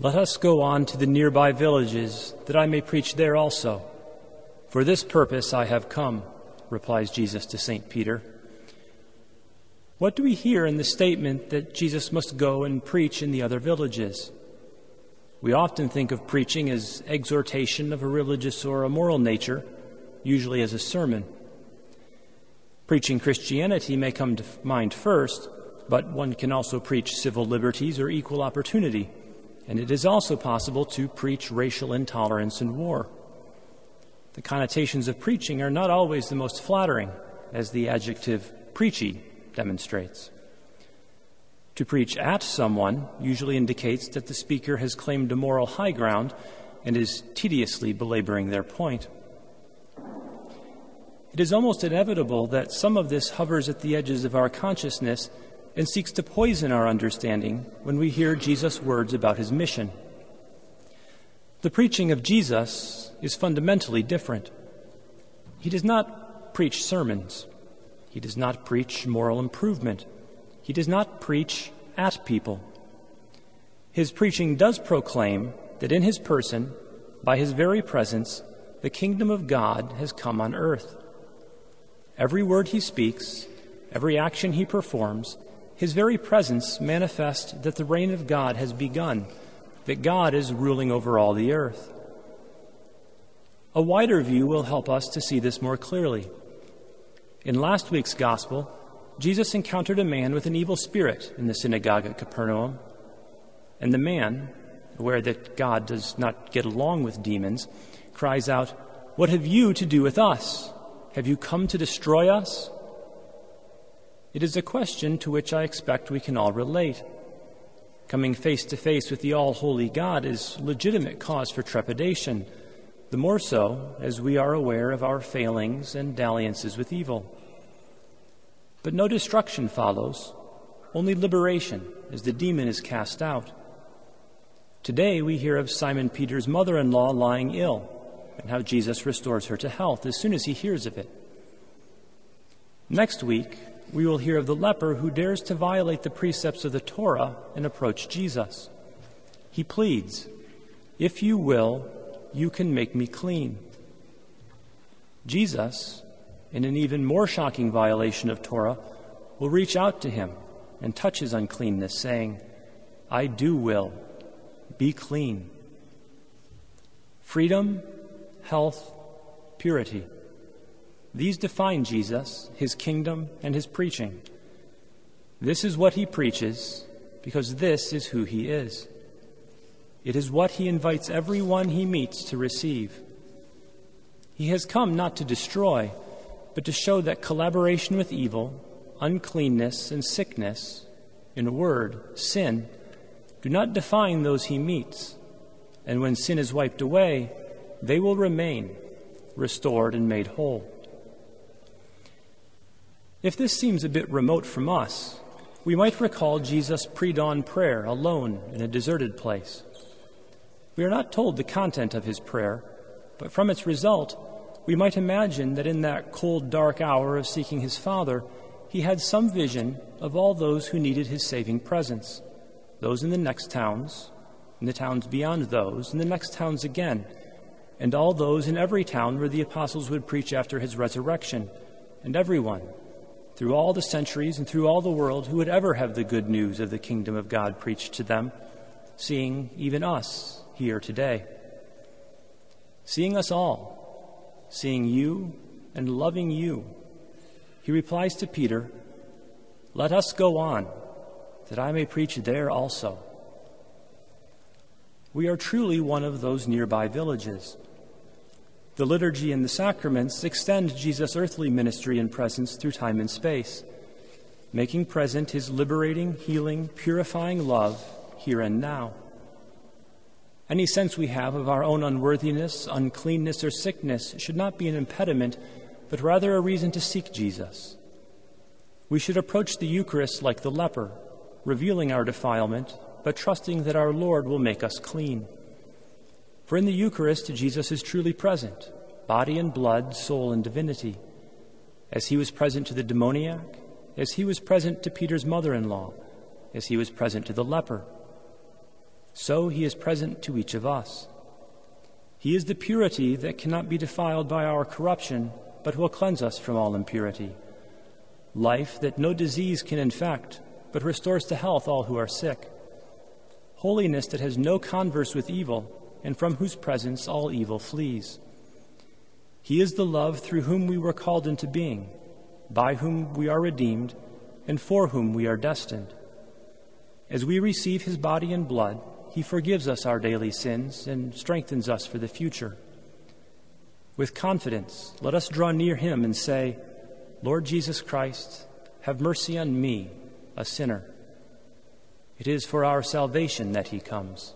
Let us go on to the nearby villages, that I may preach there also. For this purpose I have come, replies Jesus to St. Peter. What do we hear in the statement that Jesus must go and preach in the other villages? We often think of preaching as exhortation of a religious or a moral nature, usually as a sermon. Preaching Christianity may come to mind first, but one can also preach civil liberties or equal opportunity, and it is also possible to preach racial intolerance and war. The connotations of preaching are not always the most flattering, as the adjective preachy demonstrates. To preach at someone usually indicates that the speaker has claimed a moral high ground and is tediously belaboring their point. It is almost inevitable that some of this hovers at the edges of our consciousness and seeks to poison our understanding when we hear Jesus' words about his mission. The preaching of Jesus is fundamentally different. He does not preach sermons. He does not preach moral improvement. He does not preach at people. His preaching does proclaim that in his person, by his very presence, the kingdom of God has come on earth. Every word he speaks, every action he performs, his very presence manifests that the reign of God has begun, that God is ruling over all the earth. A wider view will help us to see this more clearly. In last week's gospel, Jesus encountered a man with an evil spirit in the synagogue at Capernaum. And the man, aware that God does not get along with demons, cries out, What have you to do with us? Have you come to destroy us? It is a question to which I expect we can all relate. Coming face to face with the all holy God is legitimate cause for trepidation the more so as we are aware of our failings and dalliances with evil. But no destruction follows, only liberation as the demon is cast out. Today we hear of Simon Peter's mother in law lying ill and how Jesus restores her to health as soon as he hears of it. Next week, we will hear of the leper who dares to violate the precepts of the Torah and approach Jesus. He pleads, If you will, you can make me clean. Jesus, in an even more shocking violation of Torah, will reach out to him and touch his uncleanness, saying, I do will, be clean. Freedom, health, purity. These define Jesus, his kingdom, and his preaching. This is what he preaches because this is who he is. It is what he invites everyone he meets to receive. He has come not to destroy, but to show that collaboration with evil, uncleanness, and sickness, in a word, sin, do not define those he meets. And when sin is wiped away, they will remain, restored and made whole. If this seems a bit remote from us, we might recall Jesus' pre dawn prayer alone in a deserted place. We are not told the content of his prayer, but from its result, we might imagine that in that cold, dark hour of seeking his Father, he had some vision of all those who needed his saving presence those in the next towns, in the towns beyond those, in the next towns again, and all those in every town where the apostles would preach after his resurrection, and everyone, through all the centuries and through all the world, who would ever have the good news of the kingdom of God preached to them, seeing even us here today. Seeing us all, seeing you and loving you, he replies to Peter, Let us go on, that I may preach there also. We are truly one of those nearby villages. The liturgy and the sacraments extend Jesus' earthly ministry and presence through time and space, making present his liberating, healing, purifying love here and now. Any sense we have of our own unworthiness, uncleanness, or sickness should not be an impediment, but rather a reason to seek Jesus. We should approach the Eucharist like the leper, revealing our defilement, but trusting that our Lord will make us clean. For in the Eucharist, Jesus is truly present, body and blood, soul and divinity. As he was present to the demoniac, as he was present to Peter's mother in law, as he was present to the leper so he is present to each of us. He is the purity that cannot be defiled by our corruption, but will cleanse us from all impurity. Life that no disease can infect, but restores to health all who are sick. Holiness that has no converse with evil, and from whose presence all evil flees. He is the love through whom we were called into being, by whom we are redeemed, and for whom we are destined. As we receive his body and blood, he forgives us our daily sins and strengthens us for the future. With confidence, let us draw near him and say, Lord Jesus Christ, have mercy on me, a sinner. It is for our salvation that he comes.